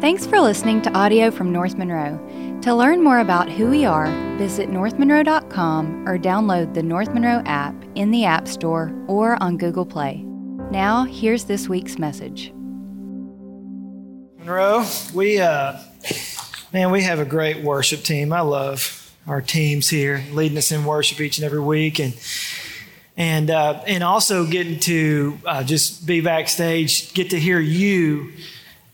Thanks for listening to audio from North Monroe. To learn more about who we are, visit northmonroe.com or download the North Monroe app in the App Store or on Google Play. Now, here's this week's message. Monroe, we uh, man, we have a great worship team. I love our teams here, leading us in worship each and every week, and and uh, and also getting to uh, just be backstage, get to hear you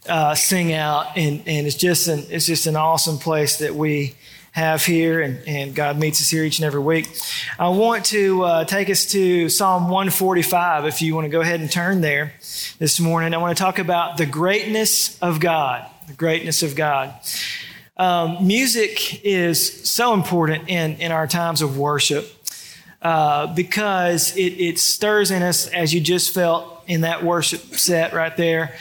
uh, sing out, and, and it's just an it's just an awesome place that we have here, and, and God meets us here each and every week. I want to uh, take us to Psalm 145. If you want to go ahead and turn there this morning, I want to talk about the greatness of God. The greatness of God. Um, music is so important in, in our times of worship uh, because it, it stirs in us, as you just felt in that worship set right there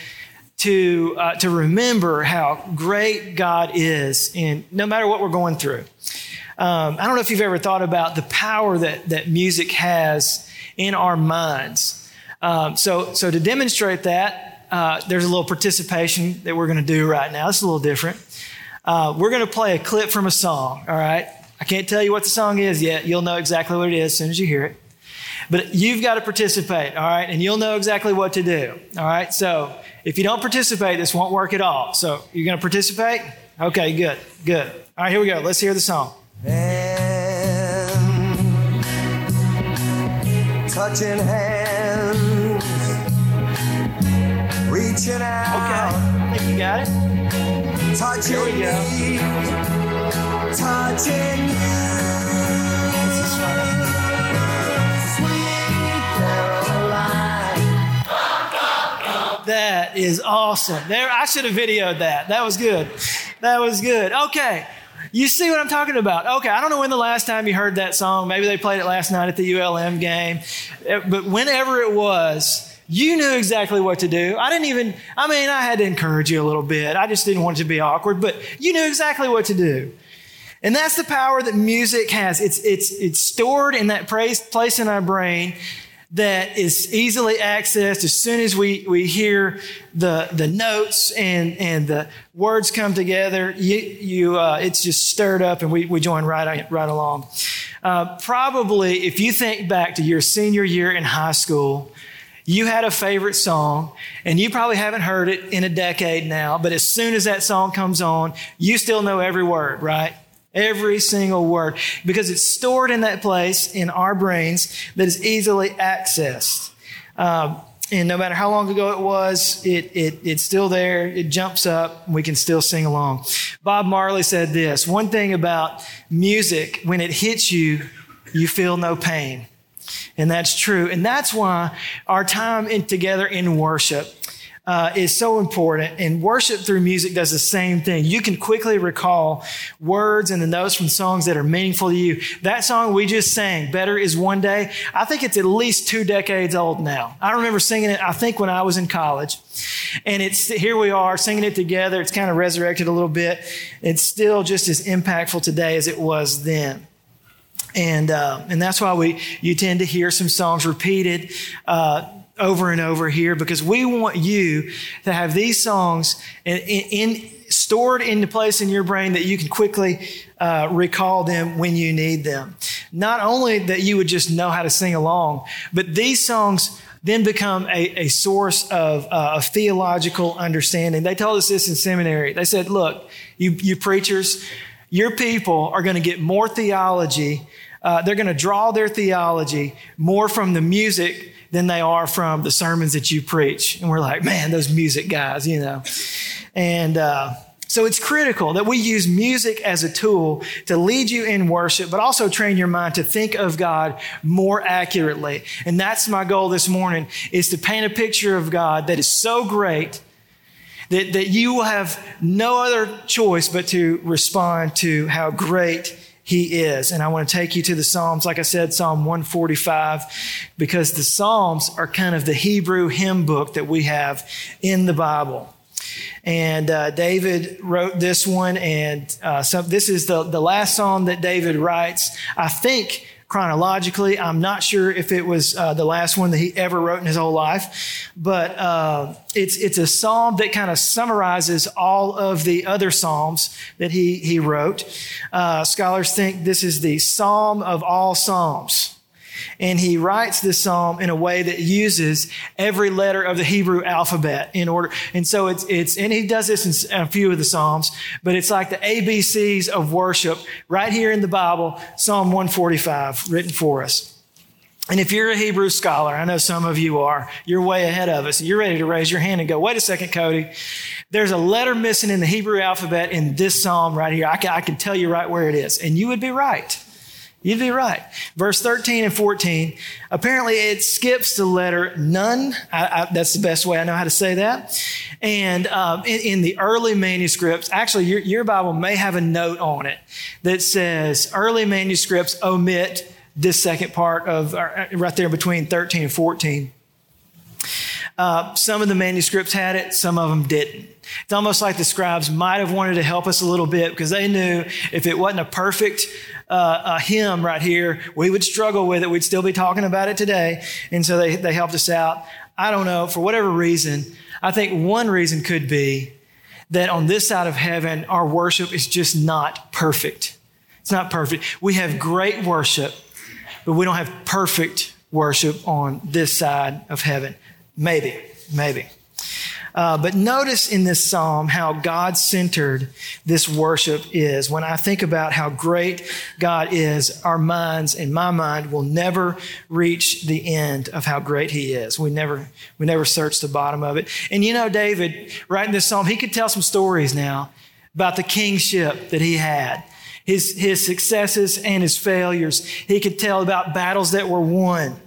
to, uh, to remember how great God is, and no matter what we're going through. Um, I don't know if you've ever thought about the power that, that music has in our minds. Um, so, so to demonstrate that, uh, there's a little participation that we're going to do right now. It's a little different. Uh, we're going to play a clip from a song. All right. I can't tell you what the song is yet. You'll know exactly what it is as soon as you hear it. But you've got to participate, all right? And you'll know exactly what to do, all right? So if you don't participate, this won't work at all. So you're going to participate? Okay, good, good. All right, here we go. Let's hear the song. And touching hands, reaching out. Okay, I think you got it. Touching Here we go. me, touching you. That is awesome. There, I should have videoed that. That was good. That was good. Okay. You see what I'm talking about? Okay, I don't know when the last time you heard that song. Maybe they played it last night at the ULM game. Eh, But whenever it was, you knew exactly what to do. I didn't even, I mean, I had to encourage you a little bit. I just didn't want it to be awkward, but you knew exactly what to do. And that's the power that music has. It's, it's, it's stored in that praise, place in our brain that is easily accessed as soon as we, we hear the, the notes and, and the words come together. You, you, uh, it's just stirred up and we, we join right, right along. Uh, probably, if you think back to your senior year in high school, you had a favorite song and you probably haven't heard it in a decade now, but as soon as that song comes on, you still know every word, right? Every single word because it's stored in that place in our brains that is easily accessed. Um, and no matter how long ago it was, it, it, it's still there. It jumps up. We can still sing along. Bob Marley said this one thing about music, when it hits you, you feel no pain. And that's true. And that's why our time in, together in worship uh, is so important. And worship through music does the same thing. You can quickly recall words and the notes from songs that are meaningful to you. That song we just sang, Better is One Day, I think it's at least two decades old now. I remember singing it, I think, when I was in college. And it's here we are singing it together. It's kind of resurrected a little bit. It's still just as impactful today as it was then and uh, and that's why we you tend to hear some songs repeated uh, over and over here because we want you to have these songs in, in, in stored in the place in your brain that you can quickly uh, recall them when you need them. Not only that you would just know how to sing along, but these songs then become a, a source of, uh, theological understanding. They told us this in seminary. They said, "Look, you you preachers." Your people are going to get more theology uh, they're going to draw their theology more from the music than they are from the sermons that you preach. And we're like, man, those music guys, you know. And uh, so it's critical that we use music as a tool to lead you in worship, but also train your mind to think of God more accurately. And that's my goal this morning is to paint a picture of God that is so great that, that you will have no other choice but to respond to how great he is. And I want to take you to the Psalms, like I said, Psalm 145, because the Psalms are kind of the Hebrew hymn book that we have in the Bible. And uh, David wrote this one, and uh, so this is the, the last psalm that David writes, I think, chronologically. I'm not sure if it was uh, the last one that he ever wrote in his whole life, but uh, it's it's a psalm that kind of summarizes all of the other psalms that he he wrote. Uh, scholars think this is the psalm of all psalms. And he writes this psalm in a way that uses every letter of the Hebrew alphabet in order. And so it's, it's, and he does this in a few of the psalms, but it's like the ABCs of worship right here in the Bible, Psalm 145 written for us. And if you're a Hebrew scholar, I know some of you are, you're way ahead of us. You're ready to raise your hand and go, wait a second, Cody. There's a letter missing in the Hebrew alphabet in this psalm right here. I can, I can tell you right where it is. And you would be right. You'd be right. Verse 13 and 14, apparently it skips the letter nun. I, I, that's the best way I know how to say that. And um, in, in, the early manuscripts, actually, your, your Bible may have a note on it that says early manuscripts omit this second part of uh, right there between 13 and 14. Uh, some of the manuscripts had it, some of them didn't. It's almost like the scribes might have wanted to help us a little bit because they knew if it wasn't a perfect uh, a hymn right here, we would struggle with it. We'd still be talking about it today. And so they, they helped us out. I don't know, for whatever reason, I think one reason could be that on this side of heaven, our worship is just not perfect. It's not perfect. We have great worship, but we don't have perfect worship on this side of heaven. Maybe, maybe. Uh, but notice in this psalm how God centered this worship is. When I think about how great God is, our minds and my mind will never reach the end of how great He is. We never, we never search the bottom of it. And you know, David, writing this psalm, he could tell some stories now about the kingship that he had his, his successes and his failures. He could tell about battles that were won.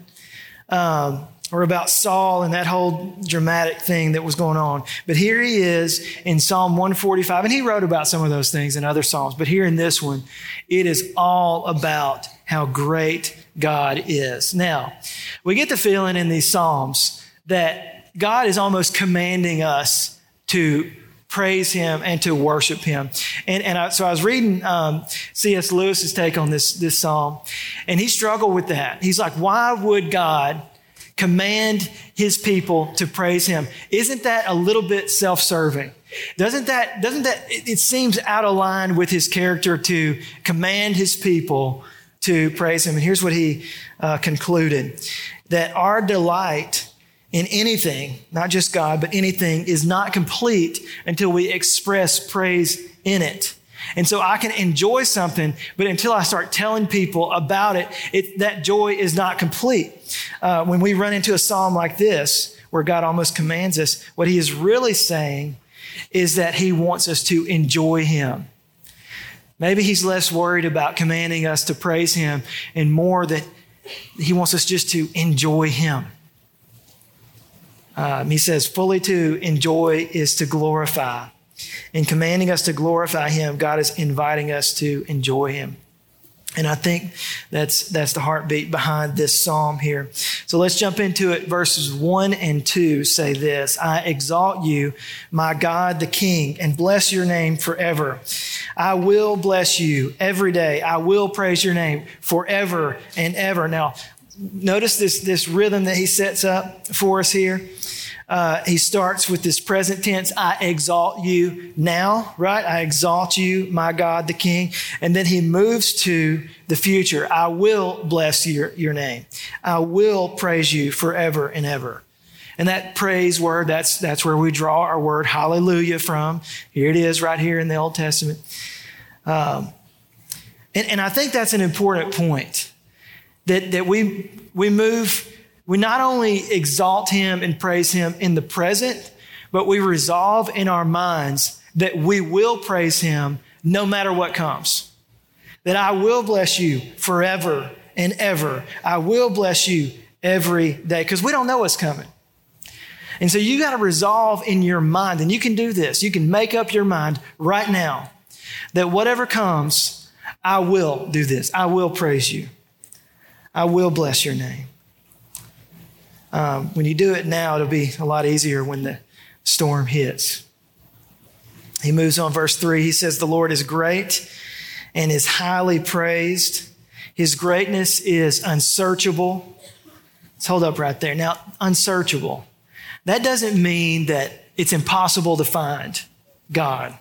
Um, or about Saul and that whole dramatic thing that was going on. But here he is in Psalm 145, and he wrote about some of those things in other Psalms. But here in this one, it is all about how great God is. Now, we get the feeling in these Psalms that God is almost commanding us to praise him and to worship him. And, and I, so I was reading um, C.S. Lewis's take on this, this psalm, and he struggled with that. He's like, why would God command his people to praise him. Isn't that a little bit self-serving? Doesn't that, doesn't that, it, seems out of line with his character to command his people to praise him. And here's what he uh, concluded that our delight in anything, not just God, but anything, is not complete until we express praise in it. And so I can enjoy something, but until I start telling people about it, it that joy is not complete. Uh, when we run into a psalm like this, where God almost commands us, what he is really saying is that he wants us to enjoy him. Maybe he's less worried about commanding us to praise him and more that he wants us just to enjoy him. Um, he says, fully to enjoy is to glorify. In commanding us to glorify Him, God is inviting us to enjoy Him. And I think that's, that's the heartbeat behind this psalm here. So let's jump into it. Verses one and two say this I exalt you, my God, the King, and bless your name forever. I will bless you every day. I will praise your name forever and ever. Now, notice this, this rhythm that he sets up for us here uh, he starts with this present tense, I exalt you now, right? I exalt you, my God, the King. And then he moves to the future. I will bless your, your name. I will praise you forever and ever. And that praise word, that's, that's where we draw our word hallelujah from. Here it is right here in the Old Testament. Um, and, and I think that's an important point that, that we, we move we not only exalt him and praise him in the present, but we resolve in our minds that we will praise him no matter what comes. That I will bless you forever and ever. I will bless you every day because we don't know what's coming. And so you got to resolve in your mind, and you can do this. You can make up your mind right now that whatever comes, I will do this. I will praise you. I will bless your name. Um, when you do it now, it'll be a lot easier when the storm hits. He moves on, verse 3. He says, The Lord is great and is highly praised. His greatness is unsearchable. Let's hold up right there. Now, unsearchable. That doesn't mean that it's impossible to find God.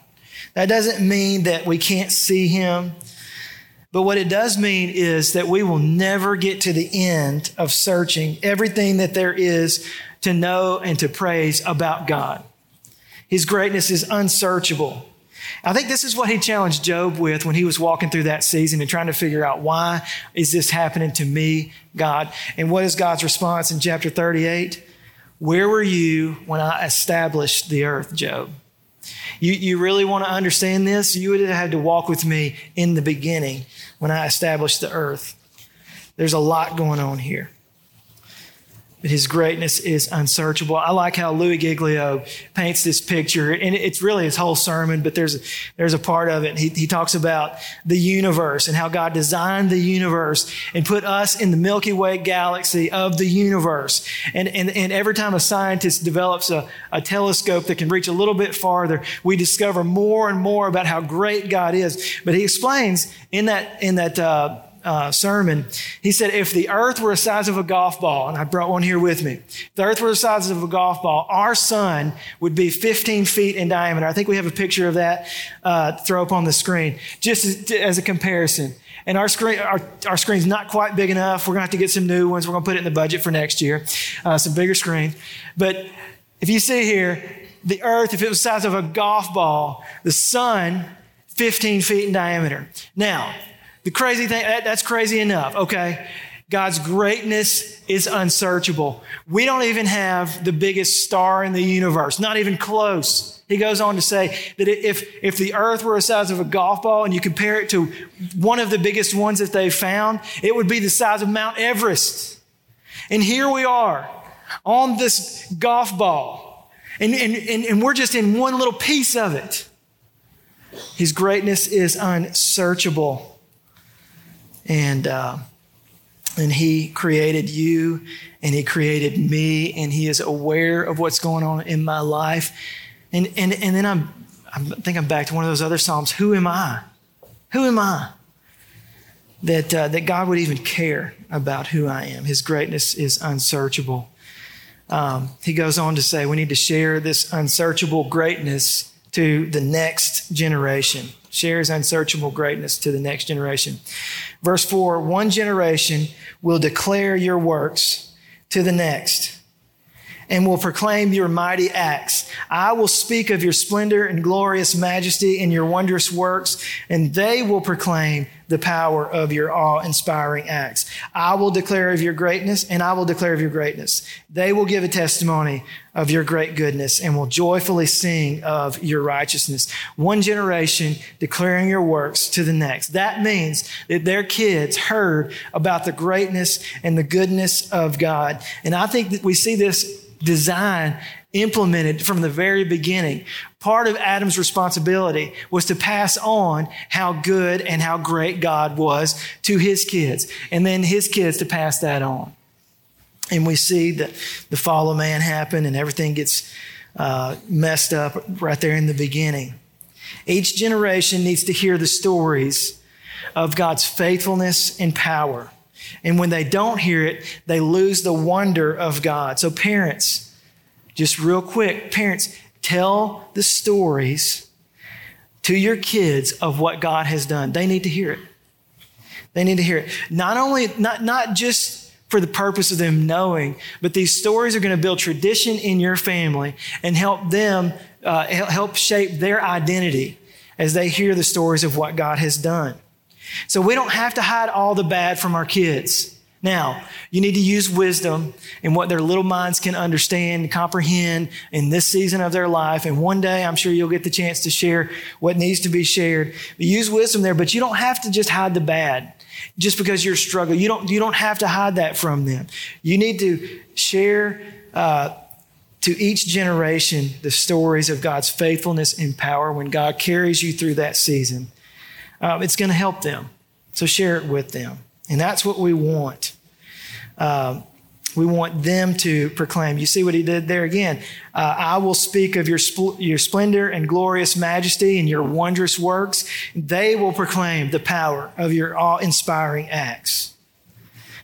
That doesn't mean that we can't see Him. But what it does mean is that we will never get to the end of searching everything that there is to know and to praise about God. His greatness is unsearchable. I think this is what he challenged Job with when he was walking through that season and trying to figure out why is this happening to me, God? And what is God's response in chapter 38? Where were you when I established the earth, Job? You, you really want to understand this? You would have had to walk with me in the beginning when I established the earth. There's a lot going on here his greatness is unsearchable. I like how Louie Giglio paints this picture, and it's really his whole sermon, but there's, there's a part of it. He, he talks about the universe and how God designed the universe and put us in the Milky Way galaxy of the universe. And, and, and every time a scientist develops a, a telescope that can reach a little bit farther, we discover more and more about how great God is. But he explains in that, in that, uh, uh, sermon, he said, if the earth were the size of a golf ball, and I brought one here with me, if the earth were the size of a golf ball, our sun would be 15 feet in diameter. I think we have a picture of that uh, throw up on the screen, just as, as a comparison. And our screen, our, our screen's not quite big enough. We're going to have to get some new ones. We're going to put it in the budget for next year, uh, some bigger screens. But if you see here, the earth, if it was the size of a golf ball, the sun, 15 feet in diameter. Now, the crazy thing, that, that's crazy enough, okay? God's greatness is unsearchable. We don't even have the biggest star in the universe, not even close. He goes on to say that if, if the earth were the size of a golf ball and you compare it to one of the biggest ones that they've found, it would be the size of Mount Everest. And here we are on this golf ball, and, and, and, and we're just in one little piece of it. His greatness is unsearchable and uh, and He created you, and He created me, and He is aware of what's going on in my life. And and and then I'm I think I'm back to one of those other psalms. Who am I? Who am I? That uh, that God would even care about who I am. His greatness is unsearchable. Um, he goes on to say we need to share this unsearchable greatness to the next generation. Share his unsearchable greatness to the next generation. Verse 4 One generation will declare your works to the next and will proclaim your mighty acts. I will speak of your splendor and glorious majesty and your wondrous works, and they will proclaim the power of your awe inspiring acts. I will declare of your greatness, and I will declare of your greatness. They will give a testimony of your great goodness and will joyfully sing of your righteousness. One generation declaring your works to the next. That means that their kids heard about the greatness and the goodness of God. And I think that we see this design implemented from the very beginning. Part of Adam's responsibility was to pass on how good and how great God was to his kids, and then his kids to pass that on. And we see that the fall of man happen and everything gets uh, messed up right there in the beginning. Each generation needs to hear the stories of God's faithfulness and power. And when they don't hear it, they lose the wonder of God. So, parents, just real quick, parents, tell the stories to your kids of what God has done. They need to hear it. They need to hear it. Not only, not, not just for the purpose of them knowing, but these stories are going to build tradition in your family and help them, uh, help shape their identity as they hear the stories of what God has done. So we don't have to hide all the bad from our kids. Now, you need to use wisdom in what their little minds can understand and comprehend in this season of their life. And one day, I'm sure you'll get the chance to share what needs to be shared. But use wisdom there, but you don't have to just hide the bad just because you're struggling. You don't, you don't have to hide that from them. You need to share uh, to each generation the stories of God's faithfulness and power when God carries you through that season uh, it's going to help them. So share it with them. And that's what we want. Uh, We want them to proclaim. You see what he did there again. Uh, I will speak of your, spl- your splendor and glorious majesty and your wondrous works. They will proclaim the power of your awe inspiring acts.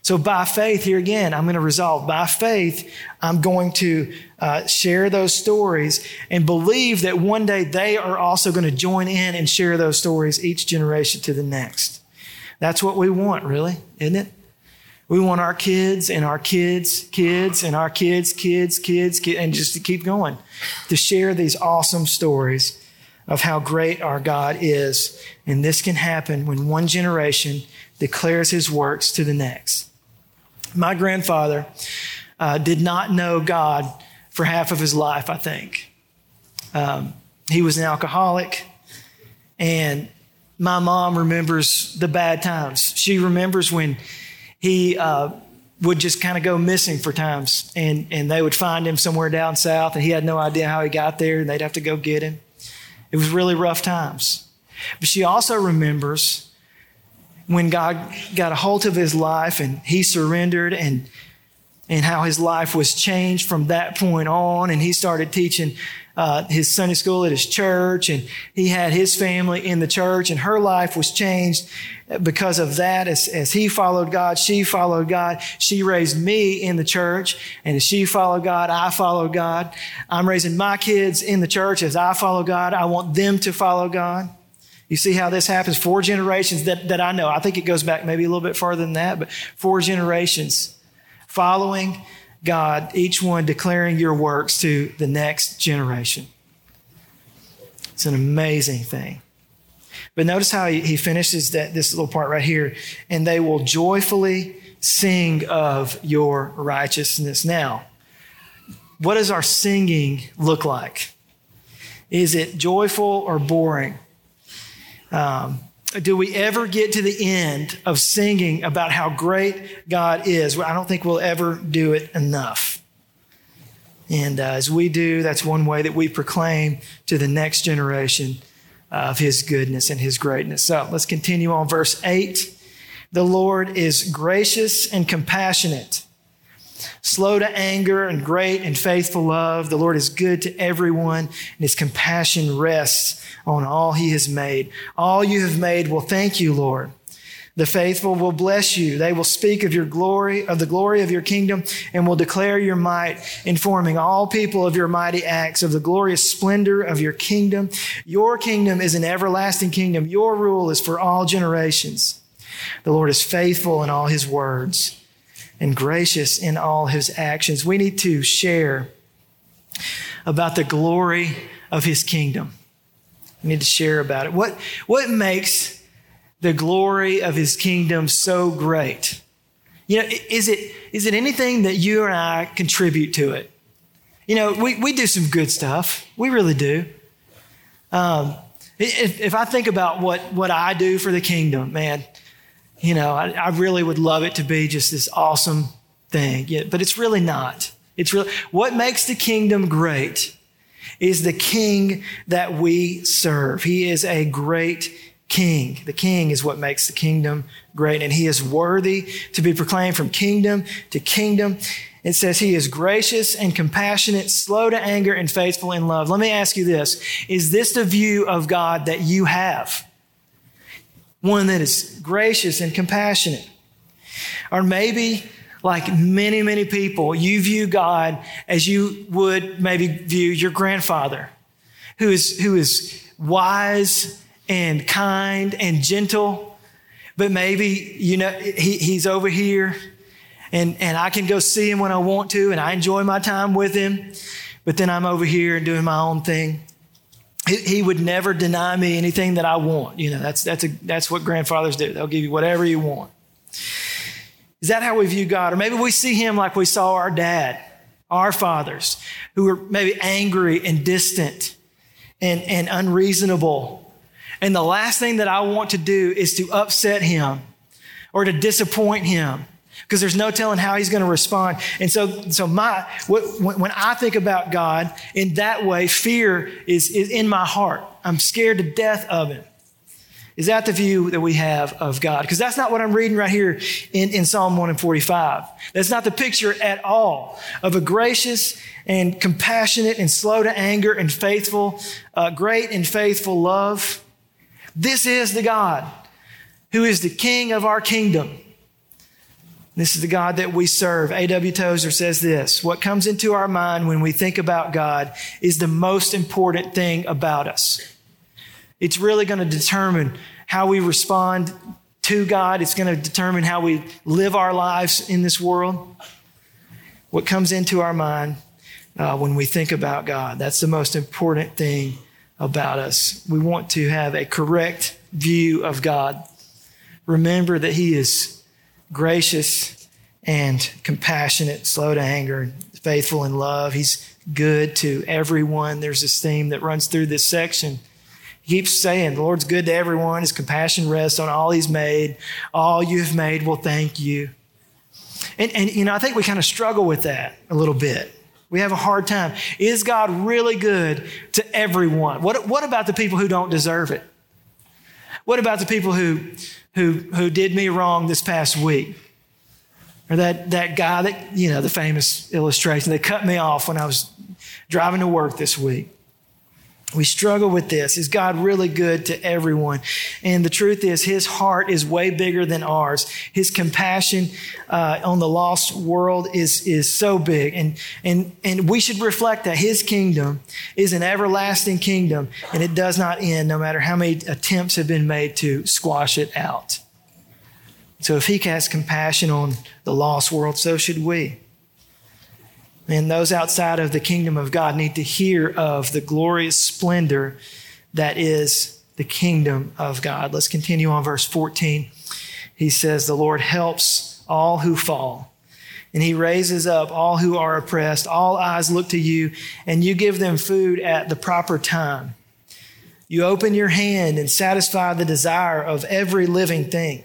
So, by faith, here again, I'm going to resolve. By faith, I'm going to uh, share those stories and believe that one day they are also going to join in and share those stories each generation to the next. That's what we want, really, isn't it? We want our kids and our kids' kids and our kids' kids' kids, kids, and just to keep going, to share these awesome stories of how great our God is. And this can happen when one generation declares his works to the next. My grandfather uh, did not know God for half of his life, I think. Um, he was an alcoholic, and my mom remembers the bad times. She remembers when he uh, would just kind of go missing for times, and, and they would find him somewhere down south, and he had no idea how he got there, and they'd have to go get him. It was really rough times. But she also remembers when God got a hold of his life and he surrendered and and how his life was changed from that point on and he started teaching uh, his Sunday school at his church, and he had his family in the church, and her life was changed because of that. As, as he followed God, she followed God. She raised me in the church, and as she followed God, I followed God. I'm raising my kids in the church as I follow God. I want them to follow God. You see how this happens? Four generations that, that I know. I think it goes back maybe a little bit further than that, but four generations following God, each one declaring your works to the next generation. It's an amazing thing. But notice how he, he finishes that, this little part right here. And they will joyfully sing of your righteousness. Now, what does our singing look like? Is it joyful or boring? Um, do we ever get to the end of singing about how great God is? I don't think we'll ever do it enough. And uh, as we do, that's one way that we proclaim to the next generation of his goodness and his greatness. So let's continue on verse 8. The Lord is gracious and compassionate, slow to anger and great and faithful love. The Lord is good to everyone, and his compassion rests on all he has made. All you have made will thank you, Lord. The faithful will bless you. They will speak of your glory, of the glory of your kingdom, and will declare your might, informing all people of your mighty acts, of the glorious splendor of your kingdom. Your kingdom is an everlasting kingdom. Your rule is for all generations. The Lord is faithful in all his words and gracious in all his actions. We need to share about the glory of his kingdom. We need to share about it. What, what makes the glory of his kingdom so great? You know, is it, is it anything that you and I contribute to it? You know, we, we do some good stuff. We really do. Um, if, if I think about what, what I do for the kingdom, man, you know, I, I really would love it to be just this awesome thing. Yeah, but it's really not. It's really what makes the kingdom great is the king that we serve. He is a great king. The king is what makes the kingdom great, and he is worthy to be proclaimed from kingdom to kingdom. It says he is gracious and compassionate, slow to anger, and faithful in love. Let me ask you this Is this the view of God that you have? One that is gracious and compassionate. Or maybe like many, many people, you view God as you would maybe view your grandfather, who is, who is wise and kind and gentle, but maybe, you know, he, he's over here and, and I can go see him when I want to and I enjoy my time with him, but then I'm over here and doing my own thing. He, he would never deny me anything that I want. You know, that's, that's, a, that's what grandfathers do. They'll give you whatever you want. Is that how we view God? Or maybe we see him like we saw our dad, our fathers, who were maybe angry and distant and, and unreasonable. And the last thing that I want to do is to upset him or to disappoint him because there's no telling how he's going to respond. And so, so my, when I think about God in that way, fear is, is in my heart. I'm scared to death of him. Is that the view that we have of God? Because that's not what I'm reading right here in, in Psalm 1 and 45. That's not the picture at all of a gracious and compassionate and slow to anger and faithful, uh, great and faithful love. This is the God who is the King of our kingdom. This is the God that we serve. A.W. Tozer says this What comes into our mind when we think about God is the most important thing about us. It's really going to determine how we respond to God. It's going to determine how we live our lives in this world. What comes into our mind uh, when we think about God. That's the most important thing about us. We want to have a correct view of God. Remember that He is gracious and compassionate, slow to anger, faithful in love. He's good to everyone. There's this theme that runs through this section. He keeps saying, The Lord's good to everyone. His compassion rests on all He's made. All you have made will thank you. And, and you know, I think we kind of struggle with that a little bit. We have a hard time. Is God really good to everyone? What, what about the people who don't deserve it? What about the people who, who, who did me wrong this past week? Or that, that guy that, you know, the famous illustration that cut me off when I was driving to work this week. We struggle with this. Is God really good to everyone? And the truth is, His heart is way bigger than ours. His compassion uh, on the lost world is, is so big. And, and, and we should reflect that His kingdom is an everlasting kingdom, and it does not end no matter how many attempts have been made to squash it out. So if He has compassion on the lost world, so should we. And those outside of the kingdom of God need to hear of the glorious splendor that is the kingdom of God. Let's continue on verse 14. He says, The Lord helps all who fall, and he raises up all who are oppressed. All eyes look to you, and you give them food at the proper time. You open your hand and satisfy the desire of every living thing.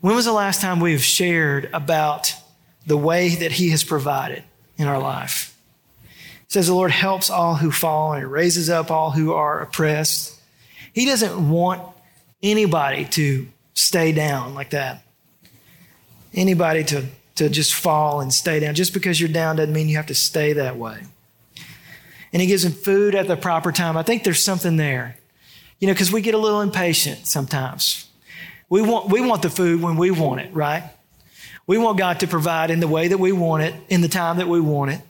When was the last time we've shared about the way that He has provided in our life. It says the Lord helps all who fall and raises up all who are oppressed. He doesn't want anybody to stay down like that. Anybody to, to just fall and stay down. Just because you're down doesn't mean you have to stay that way. And he gives them food at the proper time. I think there's something there. You know, because we get a little impatient sometimes. We want, we want the food when we want it, right? We want God to provide in the way that we want it, in the time that we want it.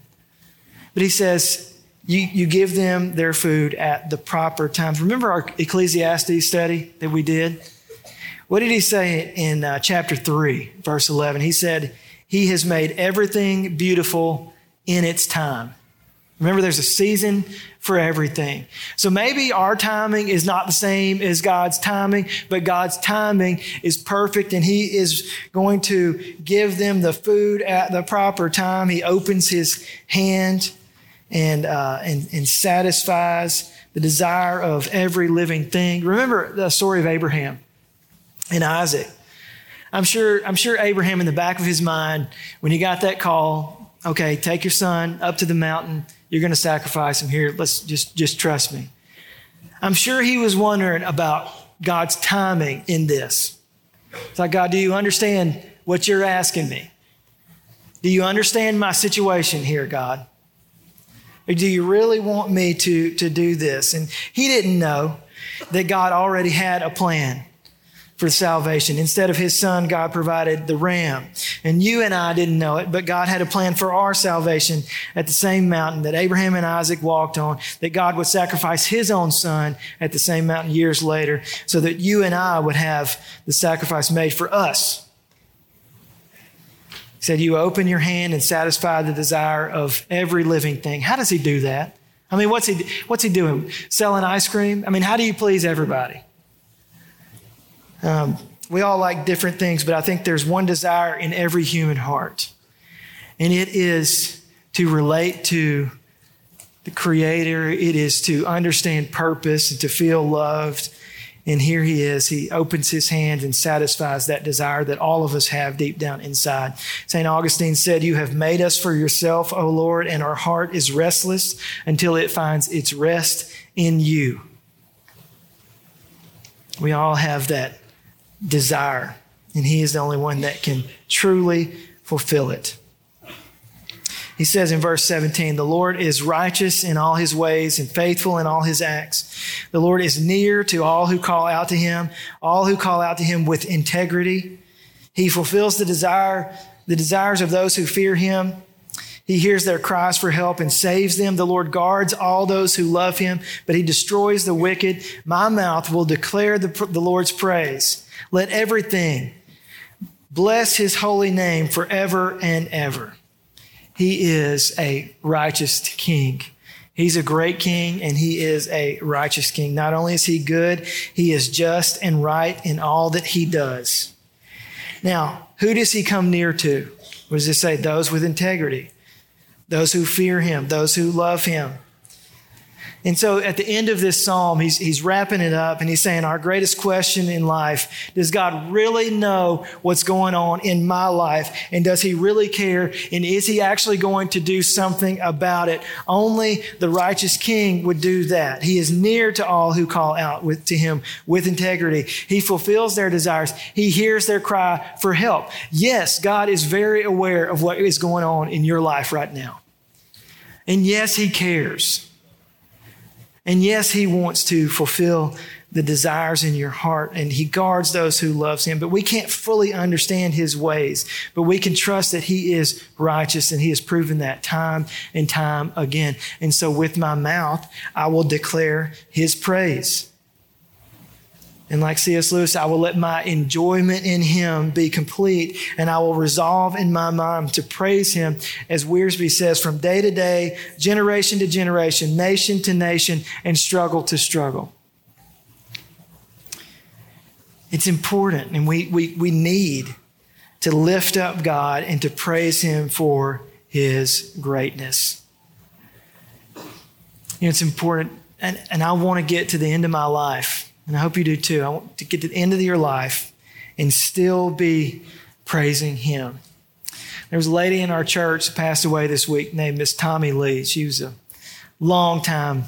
But he says, you, you give them their food at the proper times. Remember our Ecclesiastes study that we did? What did he say in uh, chapter 3, verse 11? He said, He has made everything beautiful in its time. Remember, there's a season for everything. So maybe our timing is not the same as God's timing, but God's timing is perfect and He is going to give them the food at the proper time. He opens His hand and, uh, and, and satisfies the desire of every living thing. Remember the story of Abraham and Isaac. I'm sure, I'm sure Abraham, in the back of his mind, when he got that call, okay, take your son up to the mountain you're going to sacrifice him here. Let's just, just trust me. I'm sure he was wondering about God's timing in this. It's like, God, do you understand what you're asking me? Do you understand my situation here, God? Or do you really want me to, to do this? And he didn't know that God already had a plan for salvation. Instead of his son, God provided the ram. And you and I didn't know it, but God had a plan for our salvation at the same mountain that Abraham and Isaac walked on, that God would sacrifice his own son at the same mountain years later, so that you and I would have the sacrifice made for us. He said, You open your hand and satisfy the desire of every living thing. How does he do that? I mean, what's he, what's he doing? Selling ice cream? I mean, how do you please everybody? Um, we all like different things, but I think there's one desire in every human heart, and it is to relate to the Creator. It is to understand purpose and to feel loved. And here he is. He opens his hand and satisfies that desire that all of us have deep down inside. St. Augustine said, You have made us for yourself, O Lord, and our heart is restless until it finds its rest in you. We all have that desire, and He is the only one that can truly fulfill it. He says in verse 17, The Lord is righteous in all his ways and faithful in all his acts. The Lord is near to all who call out to him, all who call out to him with integrity. He fulfills the desire, the desires of those who fear him. He hears their cries for help and saves them. The Lord guards all those who love him, but he destroys the wicked. My mouth will declare the, the Lord's praise. Let everything bless his holy name forever and ever. He is a righteous king. He's a great king and he is a righteous king. Not only is he good, he is just and right in all that he does. Now, who does he come near to? What does it say? Those with integrity, those who fear him, those who love him. And so at the end of this psalm, he's, he's wrapping it up and he's saying, Our greatest question in life does God really know what's going on in my life? And does he really care? And is he actually going to do something about it? Only the righteous king would do that. He is near to all who call out with, to him with integrity. He fulfills their desires, he hears their cry for help. Yes, God is very aware of what is going on in your life right now. And yes, he cares. And yes, he wants to fulfill the desires in your heart and he guards those who loves him. But we can't fully understand his ways, but we can trust that he is righteous and he has proven that time and time again. And so with my mouth, I will declare his praise. And like C.S. Lewis, I will let my enjoyment in him be complete, and I will resolve in my mind to praise him, as Wiersbe says, from day to day, generation to generation, nation to nation, and struggle to struggle. It's important, and we, we, we need to lift up God and to praise him for his greatness. You know, it's important, and, and I want to get to the end of my life and I hope you do too. I want to get to the end of your life and still be praising Him. There was a lady in our church that passed away this week named Miss Tommy Lee. She was a long time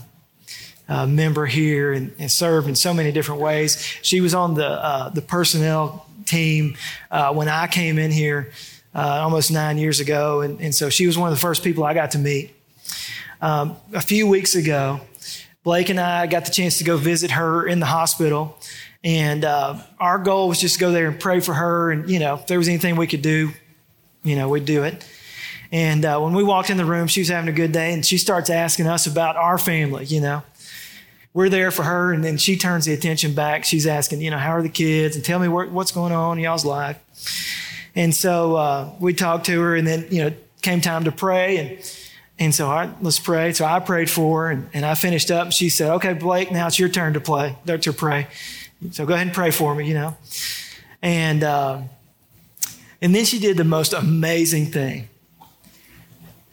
uh, member here and, and, served in so many different ways. She was on the uh, the personnel team uh, when I came in here uh, almost nine years ago, and, and, so she was one of the first people I got to meet. Um, a few weeks ago, Blake and I got the chance to go visit her in the hospital. And uh, our goal was just to go there and pray for her. And, you know, if there was anything we could do, you know, we'd do it. And uh, when we walked in the room, she was having a good day and she starts asking us about our family, you know. We're there for her, and then she turns the attention back. She's asking, you know, how are the kids? And tell me what's going on in y'all's life. And so uh, we talked to her, and then, you know, came time to pray. And and so, right, let's pray. So I prayed for her and, and I finished up. And she said, okay, Blake, now it's your turn to play, to pray. So go ahead and pray for me, you know. And, uh, and then she did the most amazing thing.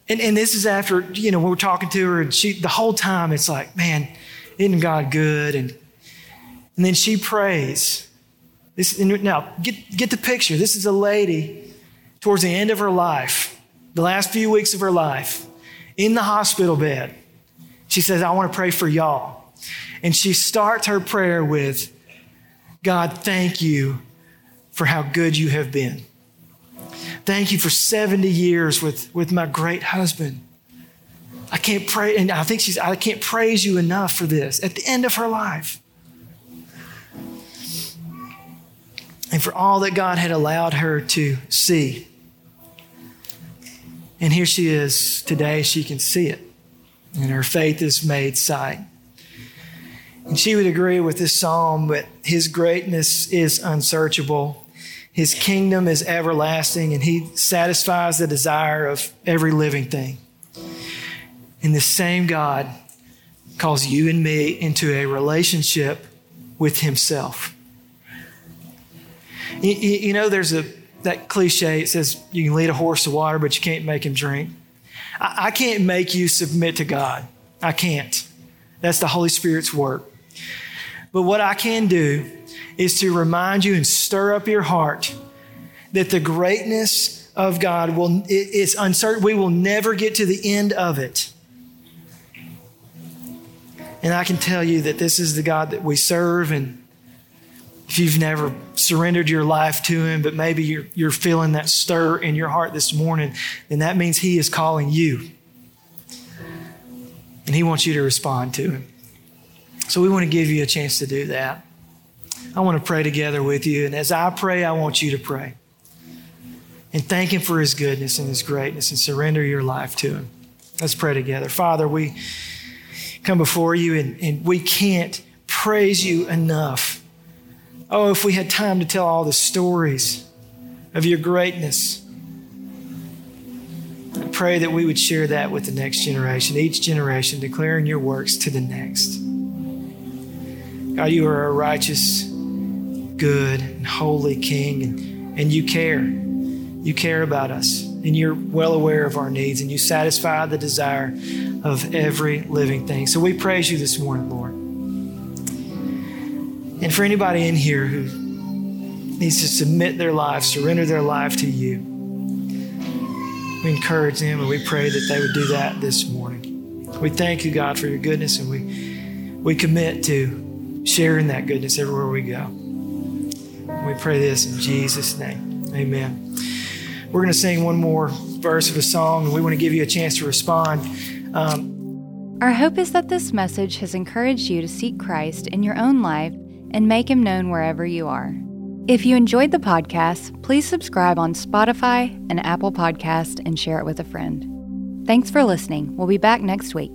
And, and this is after, you know, we were talking to her and she, the whole time it's like, man, isn't God good? And, and then she prays. This, now, get, get the picture. This is a lady towards the end of her life, the last few weeks of her life in the hospital bed. She says, I want to pray for y'all. And she starts her prayer with, God, thank you for how good you have been. Thank you for 70 years with, with my great husband. I can't pray, and I think she's, I can't praise you enough for this at the end of her life. And for all that God had allowed her to see. And here she is today. She can see it. And her faith is made sight. And she would agree with this psalm that his greatness is unsearchable, his kingdom is everlasting, and he satisfies the desire of every living thing. And the same God calls you and me into a relationship with himself. You, you know, there's a that cliche, it says you can lead a horse to water, but you can't make him drink. I, I can't make you submit to God. I can't. That's the Holy Spirit's work. But what I can do is to remind you and stir up your heart that the greatness of God will it's uncertain. We will never get to the end of it. And I can tell you that this is the God that we serve and if you've never surrendered your life to Him, but maybe you're, you're feeling that stir in your heart this morning, then that means He is calling you. And He wants you to respond to Him. So we want to give you a chance to do that. I want to pray together with you. And as I pray, I want you to pray. And thank Him for His goodness and His greatness and surrender your life to Him. Let's pray together. Father, we come before you and, and we can't praise you enough Oh, if we had time to tell all the stories of your greatness. I pray that we would share that with the next generation, each generation declaring your works to the next. God, you are a righteous, good, and holy King, and, and you care. You care about us, and you're well aware of our needs, and you satisfy the desire of every living thing. So we praise you this morning, Lord. And for anybody in here who needs to submit their life, surrender their life to you, we encourage them and we pray that they would do that this morning. We thank you, God, for your goodness, and we, we commit to sharing that goodness everywhere we go. We pray this in Jesus' name. Amen. We're going to sing one more verse of a song, and we want to give you a chance to respond. Um, Our hope is that this message has encouraged you to seek Christ in your own life and make him known wherever you are. If you enjoyed the podcast, please subscribe on Spotify and Apple Podcast and share it with a friend. Thanks for listening. We'll be back next week.